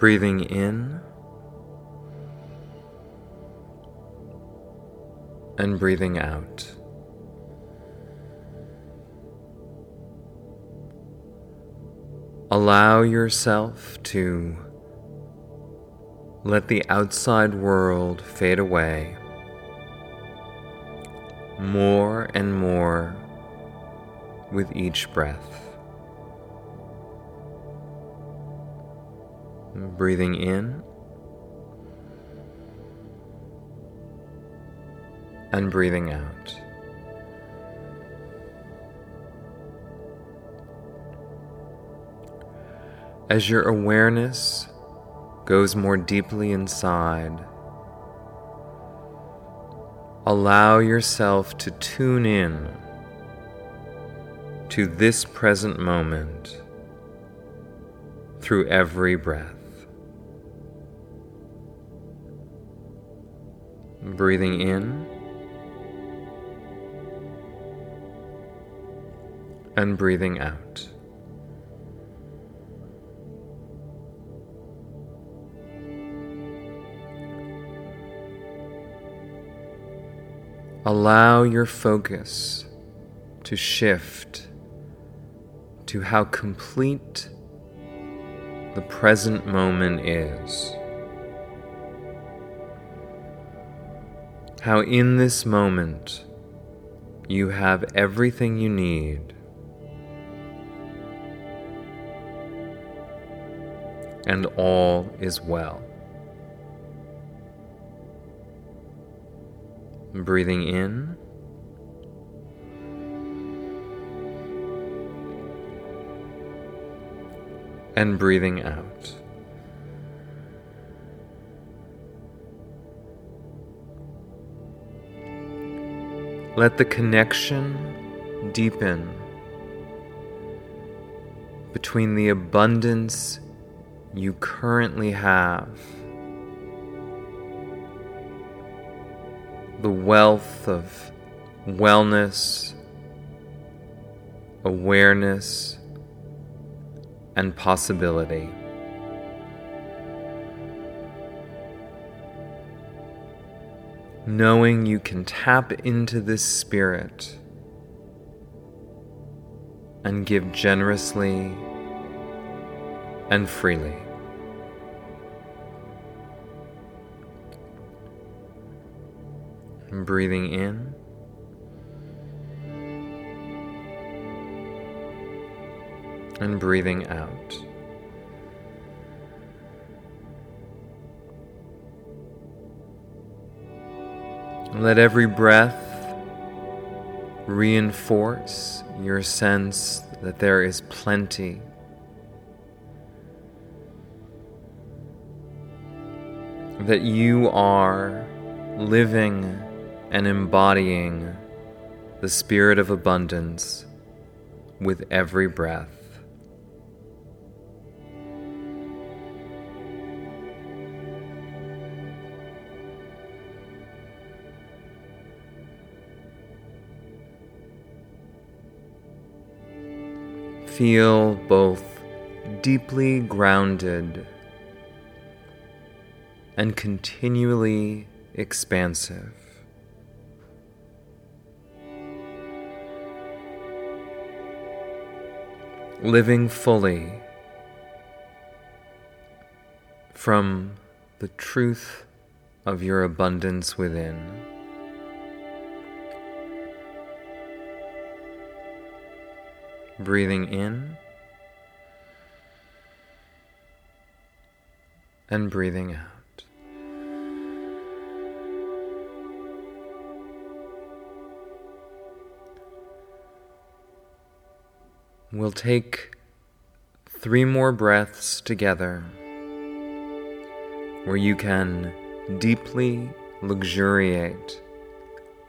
Breathing in and breathing out. Allow yourself to let the outside world fade away more and more with each breath. Breathing in and breathing out. As your awareness goes more deeply inside, allow yourself to tune in to this present moment through every breath. Breathing in and breathing out. Allow your focus to shift to how complete the present moment is. How in this moment you have everything you need. And all is well. Breathing in. And breathing out. Let the connection deepen between the abundance you currently have the wealth of wellness, awareness, and possibility. Knowing you can tap into this spirit and give generously and freely. And breathing in. And breathing out. Let every breath reinforce your sense that there is plenty. That you are living and embodying the spirit of abundance with every breath. Feel both deeply grounded and continually expansive. living fully from the truth of your abundance within. Breathing in and breathing out. We'll take three more breaths together where you can deeply luxuriate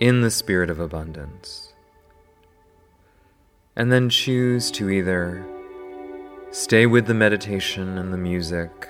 in the spirit of abundance and then choose to either stay with the meditation and the music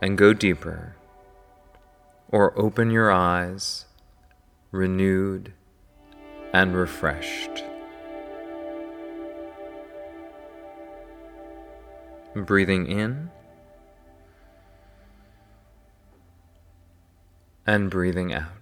and go deeper, or open your eyes renewed and refreshed. Breathing in and breathing out.